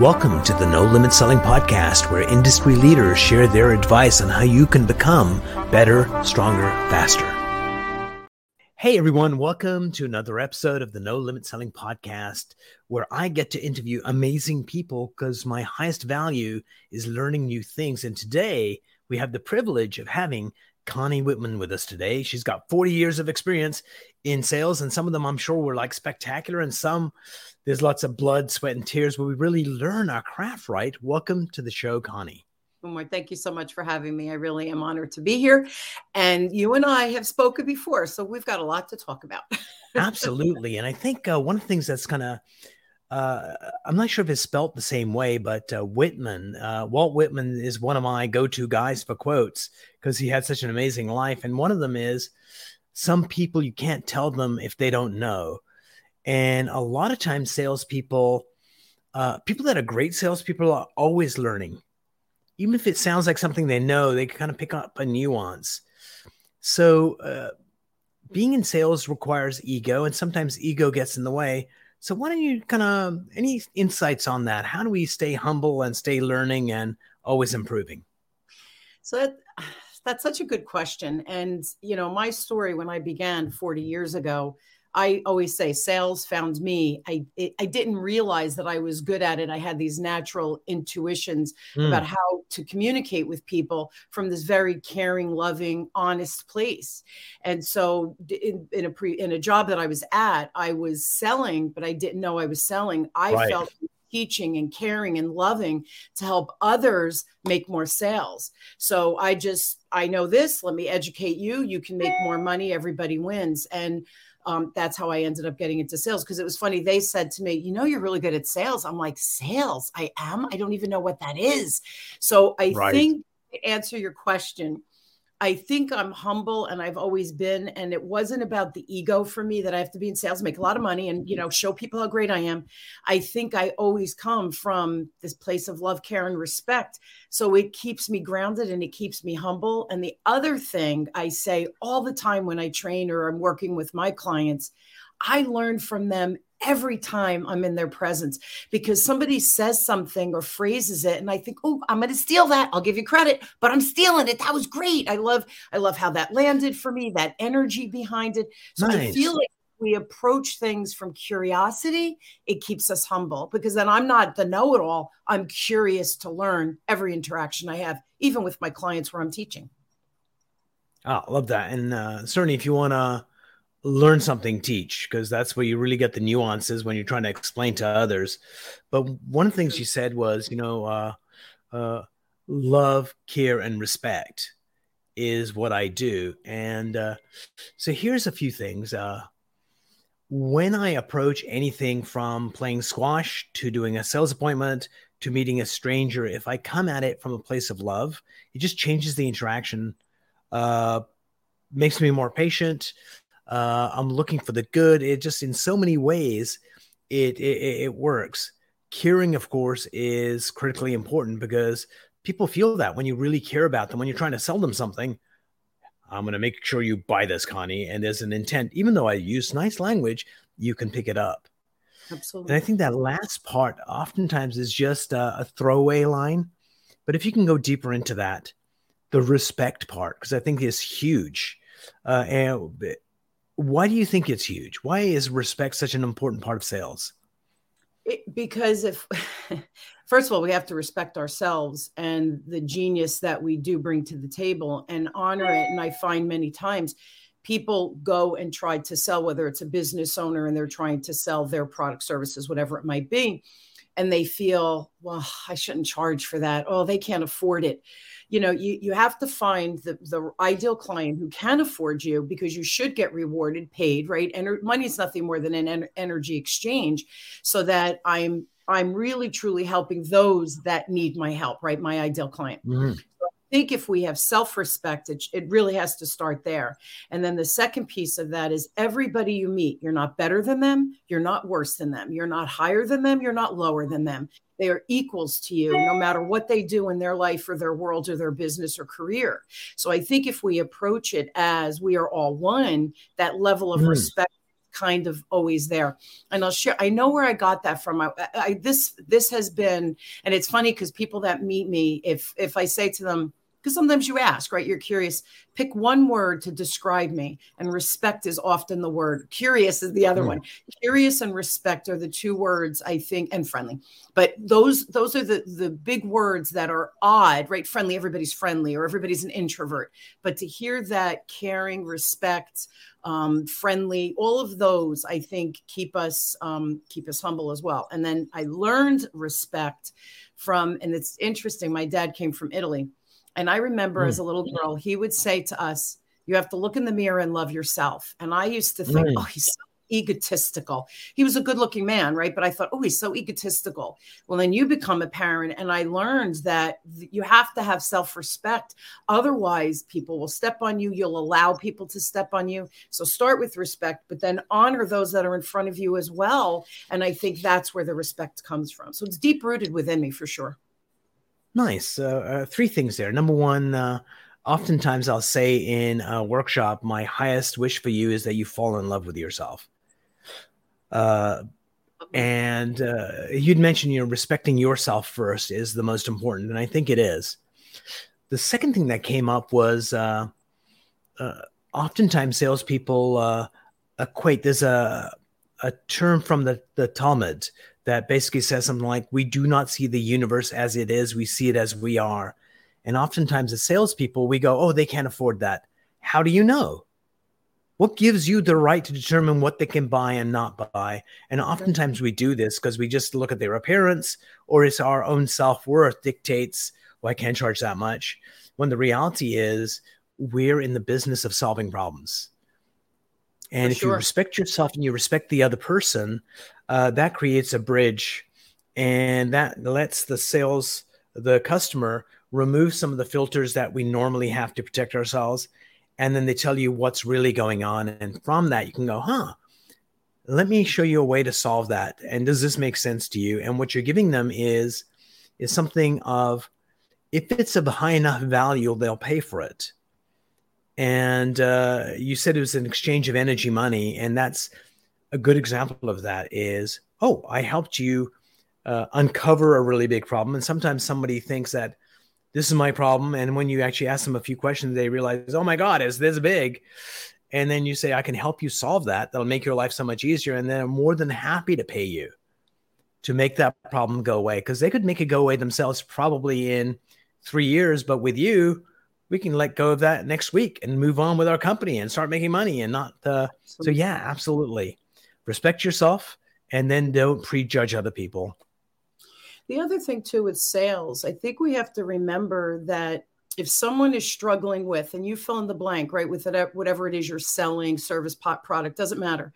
Welcome to the No Limit Selling Podcast, where industry leaders share their advice on how you can become better, stronger, faster. Hey everyone, welcome to another episode of the No Limit Selling Podcast, where I get to interview amazing people because my highest value is learning new things. And today we have the privilege of having Connie Whitman with us today. She's got 40 years of experience in sales, and some of them I'm sure were like spectacular, and some there's lots of blood, sweat, and tears, where we really learn our craft right. Welcome to the show, Connie. Umar, thank you so much for having me. I really am honored to be here. And you and I have spoken before, so we've got a lot to talk about. Absolutely. And I think uh, one of the things that's kind of, uh, I'm not sure if it's spelt the same way, but uh, Whitman, uh, Walt Whitman is one of my go to guys for quotes because he had such an amazing life. And one of them is, some people you can't tell them if they don't know. And a lot of times, salespeople, uh, people that are great salespeople are always learning. Even if it sounds like something they know, they can kind of pick up a nuance. So, uh, being in sales requires ego, and sometimes ego gets in the way. So, why don't you kind of any insights on that? How do we stay humble and stay learning and always improving? So that that's such a good question. And you know, my story when I began 40 years ago, I always say sales found me. I it, I didn't realize that I was good at it. I had these natural intuitions mm. about how to communicate with people from this very caring, loving, honest place. And so in, in a pre in a job that I was at, I was selling, but I didn't know I was selling. I right. felt teaching and caring and loving to help others make more sales. So I just I know this, let me educate you, you can make more money, everybody wins. And um, that's how I ended up getting into sales because it was funny. They said to me, You know, you're really good at sales. I'm like, Sales? I am? I don't even know what that is. So I right. think to answer your question, I think I'm humble and I've always been. And it wasn't about the ego for me that I have to be in sales, make a lot of money, and you know, show people how great I am. I think I always come from this place of love, care, and respect. So it keeps me grounded and it keeps me humble. And the other thing I say all the time when I train or I'm working with my clients, I learn from them every time I'm in their presence because somebody says something or phrases it and I think, "Oh, I'm going to steal that. I'll give you credit, but I'm stealing it. That was great. I love I love how that landed for me, that energy behind it." So nice. I feel like we approach things from curiosity, it keeps us humble because then I'm not the know it all. I'm curious to learn every interaction I have, even with my clients where I'm teaching. Oh, I love that. And uh, certainly, if you want to learn something teach because that's where you really get the nuances when you're trying to explain to others. But one of the things you said was you know uh, uh, love care and respect is what i do. And uh, so here's a few things uh, when i approach anything from playing squash to doing a sales appointment to meeting a stranger if i come at it from a place of love it just changes the interaction uh, makes me more patient uh, I'm looking for the good. It just in so many ways it, it it works. Caring, of course, is critically important because people feel that when you really care about them, when you're trying to sell them something. I'm going to make sure you buy this, Connie. And there's an intent, even though I use nice language, you can pick it up. Absolutely. And I think that last part oftentimes is just a, a throwaway line. But if you can go deeper into that, the respect part, because I think is huge. Uh, and why do you think it's huge? Why is respect such an important part of sales? It, because if first of all we have to respect ourselves and the genius that we do bring to the table and honor it and i find many times people go and try to sell whether it's a business owner and they're trying to sell their product services whatever it might be and they feel well i shouldn't charge for that. Oh they can't afford it. You know you, you have to find the, the ideal client who can afford you because you should get rewarded paid right? And money is nothing more than an en- energy exchange so that i'm i'm really truly helping those that need my help right? My ideal client. Mm-hmm think if we have self respect, it, it really has to start there. And then the second piece of that is everybody you meet, you're not better than them, you're not worse than them, you're not higher than them, you're not lower than them. They are equals to you no matter what they do in their life or their world or their business or career. So I think if we approach it as we are all one, that level of mm. respect kind of always there. And I'll share. I know where I got that from. I, I this this has been, and it's funny because people that meet me, if if I say to them, because sometimes you ask, right? You're curious. Pick one word to describe me, and respect is often the word. Curious is the other mm. one. Curious and respect are the two words I think, and friendly. But those those are the the big words that are odd, right? Friendly, everybody's friendly, or everybody's an introvert. But to hear that caring, respect, um, friendly, all of those I think keep us um, keep us humble as well. And then I learned respect from, and it's interesting. My dad came from Italy and I remember mm. as a little girl, he would say to us, You have to look in the mirror and love yourself. And I used to think. Oh, he's so egotistical. He was a good looking man, right? But I thought, Oh, he's so egotistical. Well, then you become a parent. And I learned that you have to have self respect. Otherwise, people will step on you. You'll allow people to step on you. So start with respect, but then honor those that are in front of you as well. And I think that's where the respect comes from. So it's deep rooted within me for sure. Nice. Uh, uh, three things there. Number one, uh, oftentimes I'll say in a workshop, my highest wish for you is that you fall in love with yourself. Uh, and uh, you'd mentioned, you know, respecting yourself first is the most important, and I think it is. The second thing that came up was uh, oftentimes salespeople equate. There's a a term from the the Talmud that basically says something like, We do not see the universe as it is, we see it as we are. And oftentimes, as salespeople, we go, Oh, they can't afford that. How do you know? What gives you the right to determine what they can buy and not buy? And oftentimes we do this because we just look at their appearance or it's our own self worth dictates, well, I can't charge that much. When the reality is, we're in the business of solving problems. And For if sure. you respect yourself and you respect the other person, uh, that creates a bridge and that lets the sales, the customer, remove some of the filters that we normally have to protect ourselves. And then they tell you what's really going on. And from that, you can go, huh, let me show you a way to solve that. And does this make sense to you? And what you're giving them is, is something of, if it's of high enough value, they'll pay for it. And uh, you said it was an exchange of energy money. And that's a good example of that is, oh, I helped you uh, uncover a really big problem. And sometimes somebody thinks that this is my problem. And when you actually ask them a few questions, they realize, oh my God, it's this big. And then you say, I can help you solve that. That'll make your life so much easier. And they're more than happy to pay you to make that problem go away because they could make it go away themselves probably in three years. But with you, we can let go of that next week and move on with our company and start making money and not. Uh, so, yeah, absolutely respect yourself and then don't prejudge other people. The other thing too with sales, I think we have to remember that if someone is struggling with, and you fill in the blank, right, with it, whatever it is you're selling, service, pot, product, doesn't matter.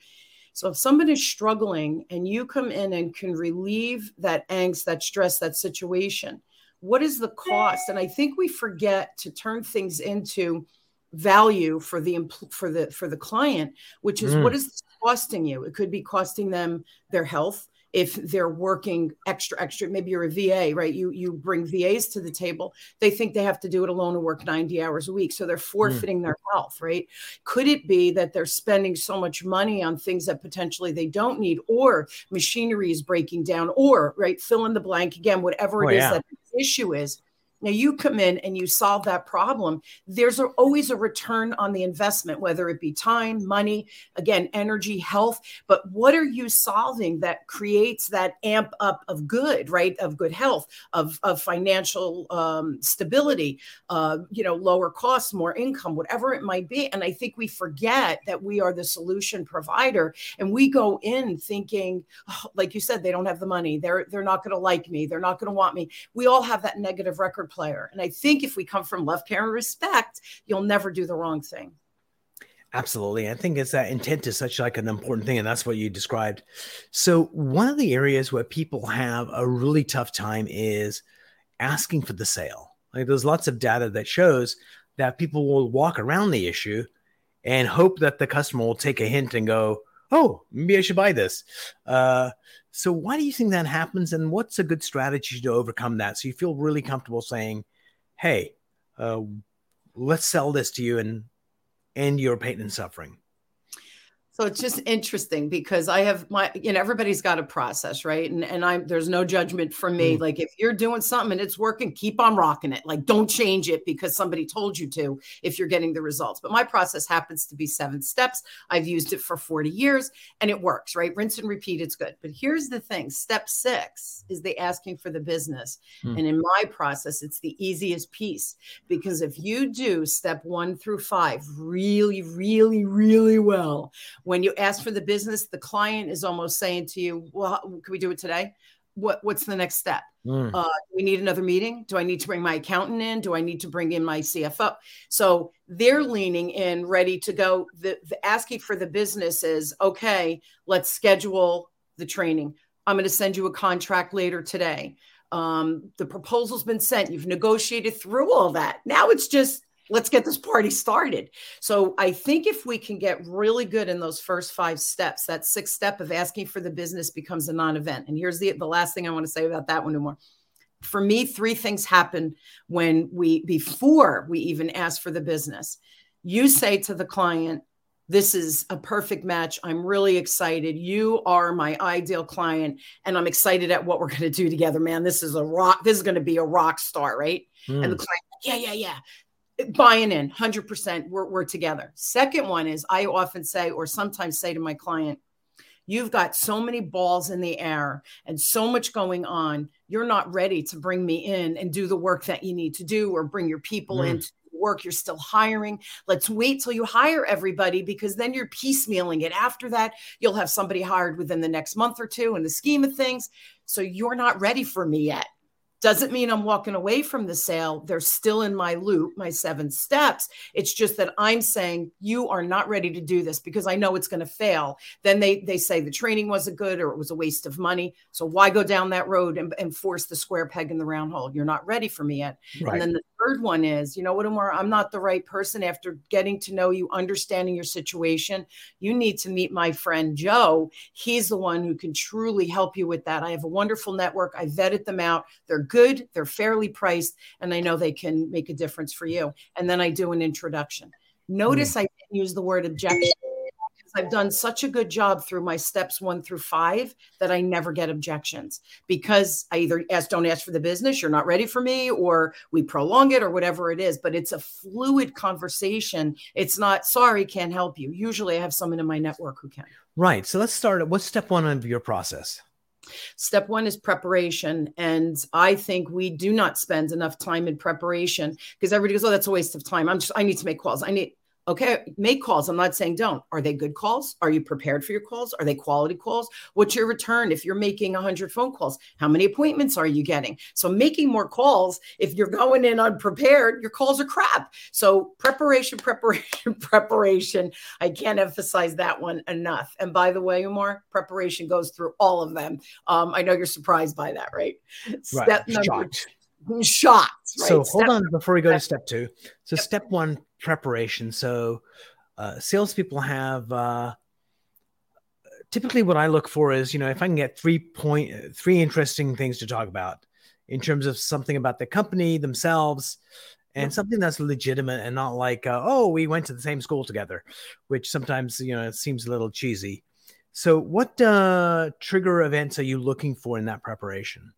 So if somebody is struggling and you come in and can relieve that angst, that stress, that situation, what is the cost? And I think we forget to turn things into value for the for the for the client which is mm. what is costing you it could be costing them their health if they're working extra extra maybe you're a va right you you bring vas to the table they think they have to do it alone and work 90 hours a week so they're mm. forfeiting mm. their health right could it be that they're spending so much money on things that potentially they don't need or machinery is breaking down or right fill in the blank again whatever it oh, is yeah. that the issue is now you come in and you solve that problem. There's always a return on the investment, whether it be time, money, again, energy, health. But what are you solving that creates that amp up of good, right? Of good health, of, of financial um, stability, uh, you know, lower costs, more income, whatever it might be. And I think we forget that we are the solution provider, and we go in thinking, oh, like you said, they don't have the money. They're they're not going to like me. They're not going to want me. We all have that negative record player. And I think if we come from love, care, and respect, you'll never do the wrong thing. Absolutely. I think it's that intent is such like an important thing. And that's what you described. So one of the areas where people have a really tough time is asking for the sale. Like there's lots of data that shows that people will walk around the issue and hope that the customer will take a hint and go, oh, maybe I should buy this. Uh, so, why do you think that happens? And what's a good strategy to overcome that? So you feel really comfortable saying, hey, uh, let's sell this to you and end your pain and suffering. So it's just interesting because I have my, you know, everybody's got a process, right? And and I'm there's no judgment from me. Mm. Like if you're doing something and it's working, keep on rocking it. Like don't change it because somebody told you to if you're getting the results. But my process happens to be seven steps. I've used it for 40 years and it works, right? Rinse and repeat, it's good. But here's the thing: step six is the asking for the business. Mm. And in my process, it's the easiest piece because if you do step one through five really, really, really well when you ask for the business, the client is almost saying to you, "Well, can we do it today? What What's the next step? Mm. Uh, do we need another meeting? Do I need to bring my accountant in? Do I need to bring in my CFO?" So they're leaning in, ready to go. The, the asking for the business is, "Okay, let's schedule the training. I'm going to send you a contract later today." Um, the proposal's been sent. You've negotiated through all that. Now it's just let's get this party started. So I think if we can get really good in those first five steps, that sixth step of asking for the business becomes a non-event. And here's the the last thing I want to say about that one more. For me, three things happen when we before we even ask for the business. You say to the client, this is a perfect match. I'm really excited. You are my ideal client, and I'm excited at what we're going to do together, man. This is a rock. This is going to be a rock star, right? Mm. And the hmm. client, yeah, yeah, yeah buying in 100% we're, we're together. Second one is i often say or sometimes say to my client you've got so many balls in the air and so much going on you're not ready to bring me in and do the work that you need to do or bring your people mm. in to work. You're still hiring. Let's wait till you hire everybody because then you're piecemealing it. After that you'll have somebody hired within the next month or two in the scheme of things. So you're not ready for me yet doesn't mean I'm walking away from the sale. They're still in my loop, my seven steps. It's just that I'm saying you are not ready to do this because I know it's going to fail. Then they they say the training wasn't good or it was a waste of money. So why go down that road and, and force the square peg in the round hole? You're not ready for me yet. Right. And then the third one is, you know what, Umar, I'm not the right person after getting to know you, understanding your situation. You need to meet my friend Joe. He's the one who can truly help you with that. I have a wonderful network. I vetted them out. They're good, they're fairly priced, and I know they can make a difference for you. And then I do an introduction. Notice mm. I didn't use the word objection I've done such a good job through my steps one through five that I never get objections because I either ask, don't ask for the business, you're not ready for me, or we prolong it or whatever it is. But it's a fluid conversation. It's not, sorry, can't help you. Usually I have someone in my network who can. Right. So let's start. What's step one of your process? Step one is preparation. And I think we do not spend enough time in preparation because everybody goes, Oh, that's a waste of time. I'm just, I need to make calls. I need, Okay, make calls. I'm not saying don't. Are they good calls? Are you prepared for your calls? Are they quality calls? What's your return if you're making 100 phone calls? How many appointments are you getting? So, making more calls, if you're going in unprepared, your calls are crap. So, preparation, preparation, preparation. I can't emphasize that one enough. And by the way, Umar, preparation goes through all of them. Um, I know you're surprised by that, right? Right. Step number Shocked shocked. Right? So hold on before we go to step two. So step one, preparation. So uh, salespeople have uh, typically what I look for is you know if I can get three point three interesting things to talk about in terms of something about the company themselves and something that's legitimate and not like uh, oh we went to the same school together, which sometimes you know it seems a little cheesy. So what uh, trigger events are you looking for in that preparation?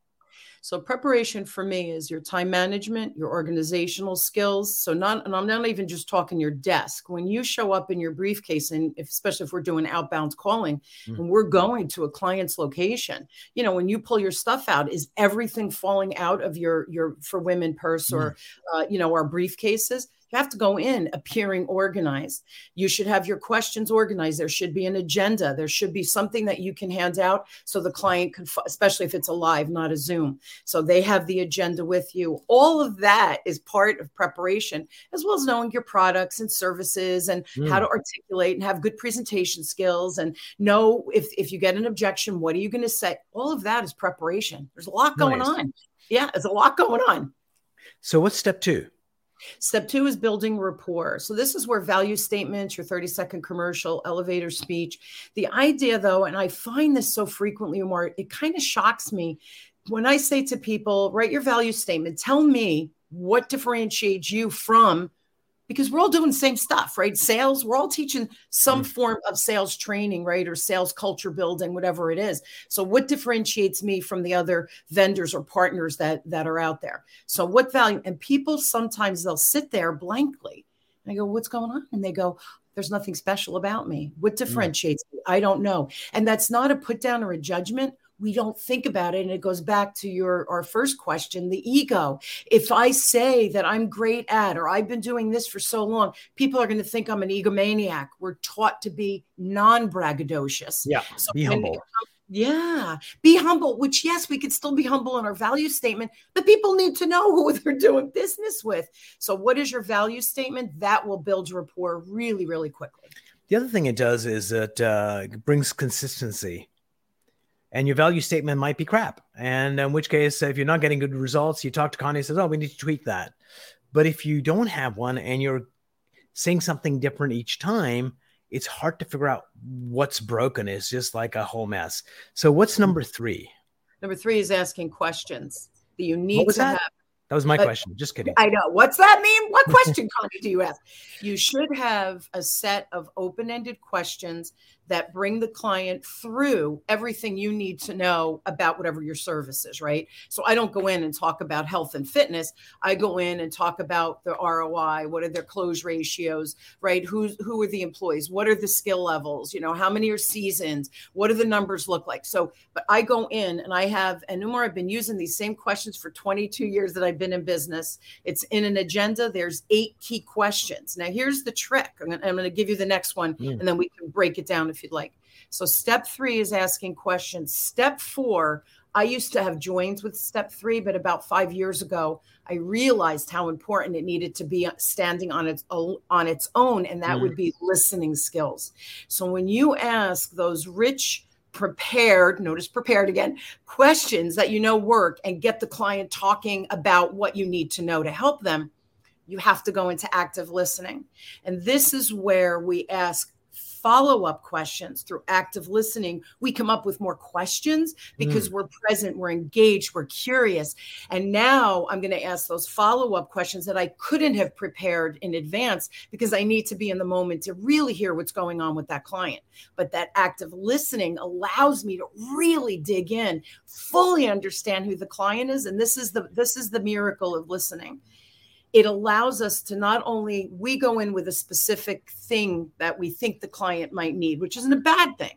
So preparation for me is your time management, your organizational skills. So not, and I'm not even just talking your desk. When you show up in your briefcase, and if, especially if we're doing outbound calling, mm. and we're going to a client's location, you know, when you pull your stuff out, is everything falling out of your your for women purse or, mm. uh, you know, our briefcases? You have to go in appearing organized. You should have your questions organized. There should be an agenda. There should be something that you can hand out so the client can, especially if it's a live, not a Zoom. So they have the agenda with you. All of that is part of preparation, as well as knowing your products and services and mm. how to articulate and have good presentation skills and know if, if you get an objection, what are you going to say? All of that is preparation. There's a lot going nice. on. Yeah, there's a lot going on. So, what's step two? Step two is building rapport. So, this is where value statements, your 30 second commercial, elevator speech. The idea, though, and I find this so frequently, more, it kind of shocks me when I say to people, write your value statement, tell me what differentiates you from because we're all doing the same stuff, right? Sales, we're all teaching some mm-hmm. form of sales training, right? Or sales culture building, whatever it is. So what differentiates me from the other vendors or partners that that are out there? So what value and people sometimes they'll sit there blankly. And I go, "What's going on?" And they go, there's nothing special about me. What mm. differentiates mm. me? I don't know. And that's not a put down or a judgment we don't think about it. And it goes back to your our first question the ego. If i say that i'm great at or i've been doing this for so long people are going to think i'm an egomaniac. We're taught to be non-braggadocious. Yeah so be humble. yeah be humble which yes we could still be humble in our value statement but people need to know who they're doing business with. So what is your value statement? That will build rapport really really quickly. The other thing it does is it uh, brings consistency and your value statement might be crap. And in which case, if you're not getting good results, you talk to Connie says, "Oh, we need to tweak that." But if you don't have one and you're saying something different each time, it's hard to figure out what's broken. It's just like a whole mess. So, what's hmm. number three? Number three is asking questions that you need to that? have. That was my question. Just kidding. I know. What's that mean? What question, Connie, do you ask? You should have a set of open ended questions that bring the client through everything you need to know about whatever your service is, right? So I don't go in and talk about health and fitness. I go in and talk about the ROI, what are their close ratios, right? Who's who are the employees? What are the skill levels? You know, how many are seasons? What do the numbers look like? So, but I go in and I have, and Umar, I've been using these same questions for 22 years that I've been in business. It's in an agenda. There's eight key questions. Now, here's the trick. I'm going to give you the next one, mm. and then we can break it down if if you'd like. So step three is asking questions. Step four, I used to have joins with step three, but about five years ago, I realized how important it needed to be standing on its own, on its own, and that mm. would be listening skills. So when you ask those rich, prepared, notice prepared again, questions that you know work and get the client talking about what you need to know to help them, you have to go into active listening. And this is where we ask follow up questions through active listening, we come up with more questions because mm. we're present, we're engaged, we're curious. And now I'm going to ask those follow up questions that I couldn't have prepared in advance because I need to be in the moment to really hear what's going on with that client. But that active listening allows me to really dig in, fully understand who the client is. And this is the this is the miracle of listening it allows us to not only we go in with a specific thing that we think the client might need which isn't a bad thing.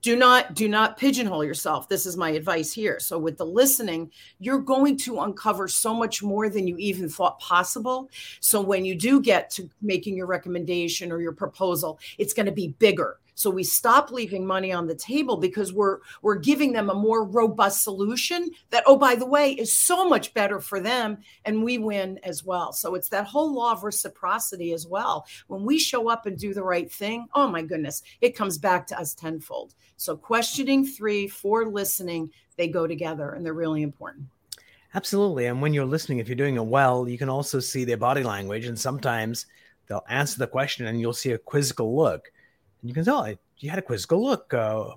Do not do not pigeonhole yourself. This is my advice here. So with the listening you're going to uncover so much more than you even thought possible. So when you do get to making your recommendation or your proposal it's going to be bigger so we stop leaving money on the table because we're we're giving them a more robust solution that oh by the way is so much better for them and we win as well. So it's that whole law of reciprocity as well. When we show up and do the right thing, oh my goodness, it comes back to us tenfold. So questioning 3 4 listening, they go together and they're really important. Absolutely. And when you're listening, if you're doing it well, you can also see their body language. And sometimes they'll answer the question and you'll see a quizzical look and you can tell you had a quizzical look. Uh,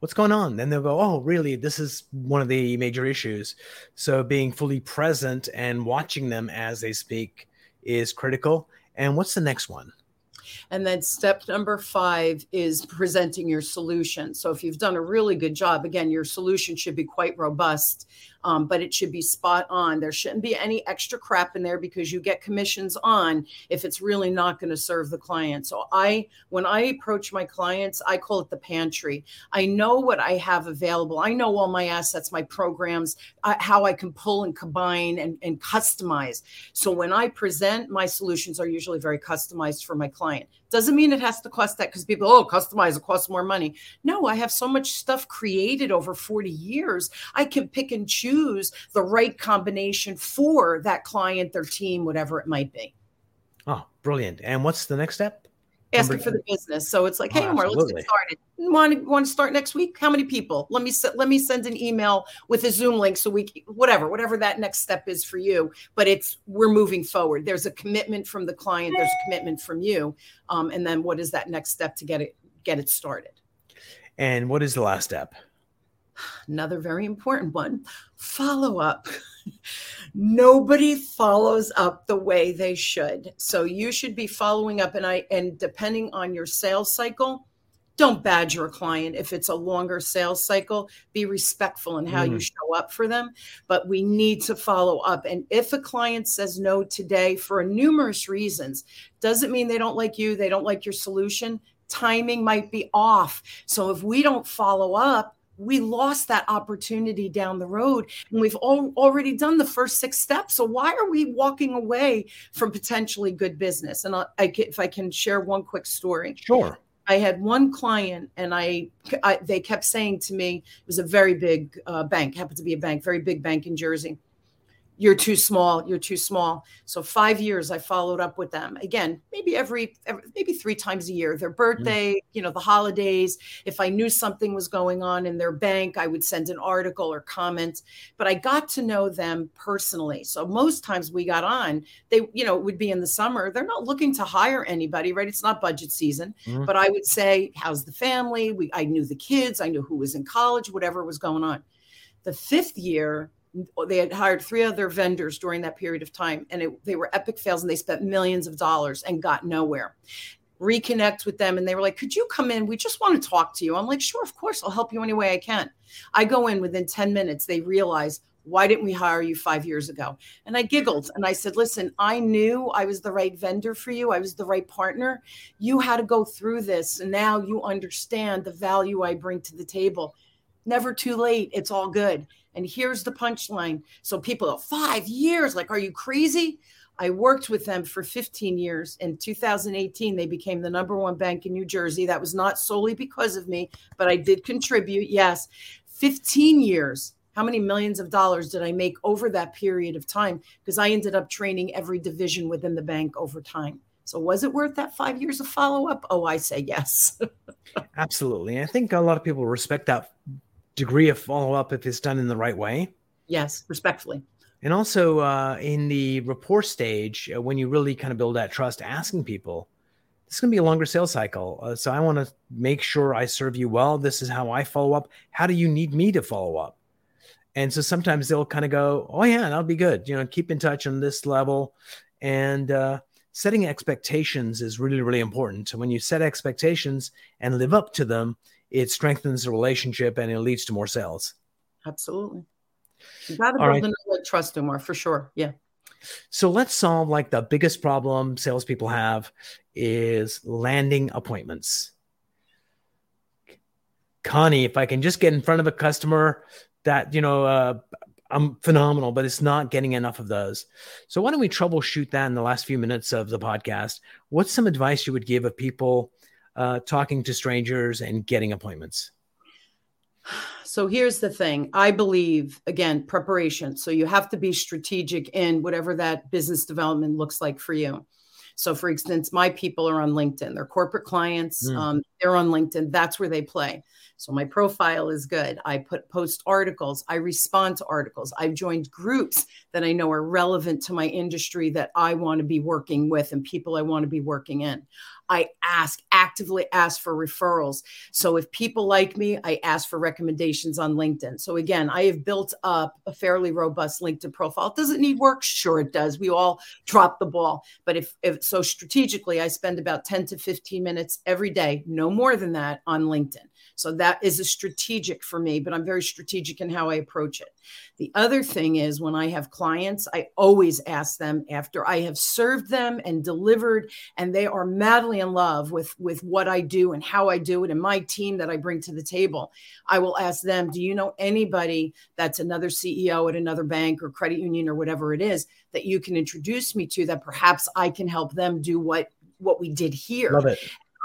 what's going on? Then they'll go, oh, really? This is one of the major issues. So being fully present and watching them as they speak is critical. And what's the next one? And then step number five is presenting your solution. So if you've done a really good job, again, your solution should be quite robust um, but it should be spot on. There shouldn't be any extra crap in there because you get commissions on if it's really not going to serve the client. So I, when I approach my clients, I call it the pantry. I know what I have available. I know all my assets, my programs, uh, how I can pull and combine and, and customize. So when I present, my solutions are usually very customized for my client. Doesn't mean it has to cost that because people, oh, customize it costs more money. No, I have so much stuff created over 40 years. I can pick and choose the right combination for that client, their team, whatever it might be. Oh, brilliant. And what's the next step? asking for the business. So it's like, hey, oh, Umar, let's get started. Want to want to start next week? How many people? Let me let me send an email with a Zoom link so we whatever whatever that next step is for you. But it's we're moving forward. There's a commitment from the client. There's a commitment from you. Um, and then what is that next step to get it get it started? And what is the last step? Another very important one: follow up. nobody follows up the way they should. So you should be following up and I and depending on your sales cycle, don't badger a client if it's a longer sales cycle. Be respectful in how mm. you show up for them, but we need to follow up. And if a client says no today for numerous reasons, doesn't mean they don't like you, they don't like your solution. Timing might be off. So if we don't follow up, we lost that opportunity down the road and we've all, already done the first six steps. So why are we walking away from potentially good business? And I, I, if i can share one quick story. Sure. I had one client and I, I they kept saying to me it was a very big uh, bank happened to be a bank very big bank in jersey you're too small you're too small. So five years i followed up with them. Again maybe every, every maybe three times a year their mm. birthday mm. you know the holidays. If i knew something was going on in their bank i would send an article or comment. But i got to know them personally. So most times we got on they you know it would be in the summer. They're not looking to hire anybody right? It's not budget season. Mm. but i would say how's the family? We i knew the kids i knew who was in college whatever was going on. The fifth year they had hired three other vendors during that period of time and it, they were epic fails and they spent millions of dollars and got nowhere. Reconnect with them and they were like could you come in? We just want to talk to you. I'm like sure of course i'll help you any way i can. I go in within 10 minutes they realize why didn't we hire you five years ago? And i giggled and i said listen i knew i was the right vendor for you i was the right partner. You had to go through this and now you understand the value i bring to the table. Never too late it's all good and here's the punchline. So people five years, like, are you crazy? I worked with them for 15 years. In 2018, they became the number one bank in New Jersey. That was not solely because of me, but I did contribute. Yes. 15 years. How many millions of dollars did I make over that period of time? Because I ended up training every division within the bank over time. So was it worth that five years of follow up? Oh, I say yes. Absolutely. I think a lot of people respect that degree of follow up if it's done in the right way. Yes, respectfully. And also uh, in the rapport stage, uh, when you really kind of build that trust, asking people, this is going to be a longer sales cycle. Uh, so I want to make sure I serve you well. This is how I follow up. How do you need me to follow up? And so sometimes they'll kind of go, oh, yeah, that'll be good. You know, keep in touch on this level. And uh, setting expectations is really, really important. So when you set expectations and live up to them, it strengthens the relationship and it leads to more sales. Absolutely. You got to build right. another trust more for sure. Yeah. So let's solve like the biggest problem salespeople have is landing appointments. Connie, if I can just get in front of a customer that, you know, uh, I'm phenomenal, but it's not getting enough of those. So why don't we troubleshoot that in the last few minutes of the podcast? What's some advice you would give of people uh, talking to strangers and getting appointments? So here's the thing. I believe again preparation. So you have to be strategic in whatever that business development looks like for you. So, for instance, my people are on LinkedIn. They're corporate clients. Mm. Um, they're on LinkedIn. That's where they play. So my profile is good. I put post articles. I respond to articles. I've joined groups that I know are relevant to my industry that I want to be working with and people I want to be working in. I ask, actively ask for referrals. So if people like me, I ask for recommendations on LinkedIn. So again, I have built up a fairly robust LinkedIn profile. Does it need work? Sure, it does. We all drop the ball. But if, if so strategically, I spend about 10 to 15 minutes every day, no more than that, on LinkedIn. So that is a strategic for me, but I'm very strategic in how I approach it. The other thing is when I have clients, I always ask them after I have served them and delivered, and they are madly in love with, with what I do and how I do it and my team that I bring to the table. I will ask them, Do you know anybody that's another CEO at another bank or credit union or whatever it is that you can introduce me to that perhaps I can help them do what what we did here.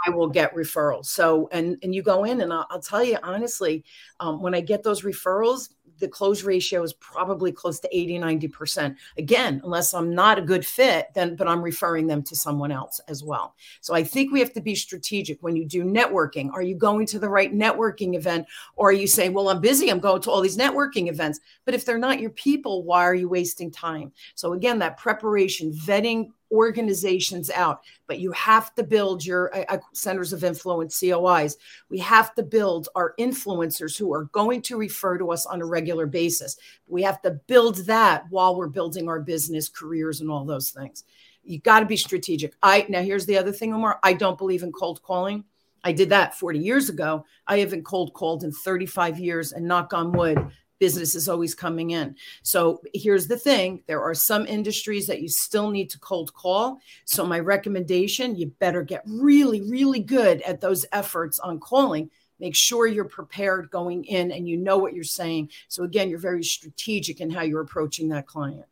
I will get referrals. So, and and you go in, and I'll, I'll tell you honestly, um, when I get those referrals, the close ratio is probably close to 80 90% again unless i'm not a good fit then but i'm referring them to someone else as well. So i think we have to be strategic when you do networking. Are you going to the right networking event? Or are you saying well i'm busy i'm going to all these networking events. But if they're not your people why are you wasting time? So again that preparation vetting organizations out, but you have to build your uh, centers of influence, COIs. We have to build our influencers who are going to refer to us on a regular basis. We have to build that while we're building our business, careers, and all those things. You got to be strategic. I now here's the other thing, Umar. I don't believe in cold calling. I did that 40 years ago. I haven't cold called in 35 years, and knock on wood, business is always coming in. So here's the thing there are some industries that you still need to cold call. So, my recommendation you better get really, really good at those efforts on calling. Make sure you're prepared going in and you know what you're saying. So, again, you're very strategic in how you're approaching that client.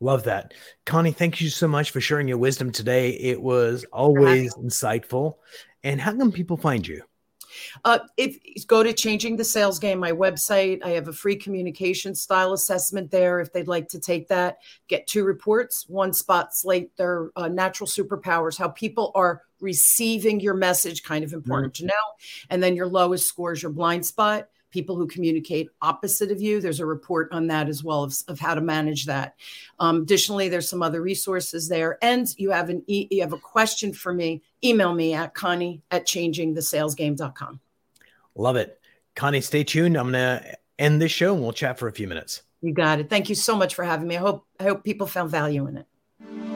Love that. Connie, thank you so much for sharing your wisdom today. It was always insightful. And how can people find you? Uh, if go to changing the sales game, my website, I have a free communication style assessment there. If they'd like to take that, get two reports. One spotlight their uh, natural superpowers, how people are receiving your message, kind of important mm-hmm. to know. And then your lowest score is your blind spot people who communicate opposite of you. There's a report on that as well of, of how to manage that. Um, additionally, there's some other resources there. And you have an e- you have a question for me, email me at Connie at changingthesalesgame.com. Love it. Connie, stay tuned. I'm gonna end this show and we'll chat for a few minutes. You got it. Thank you so much for having me. I hope I hope people found value in it.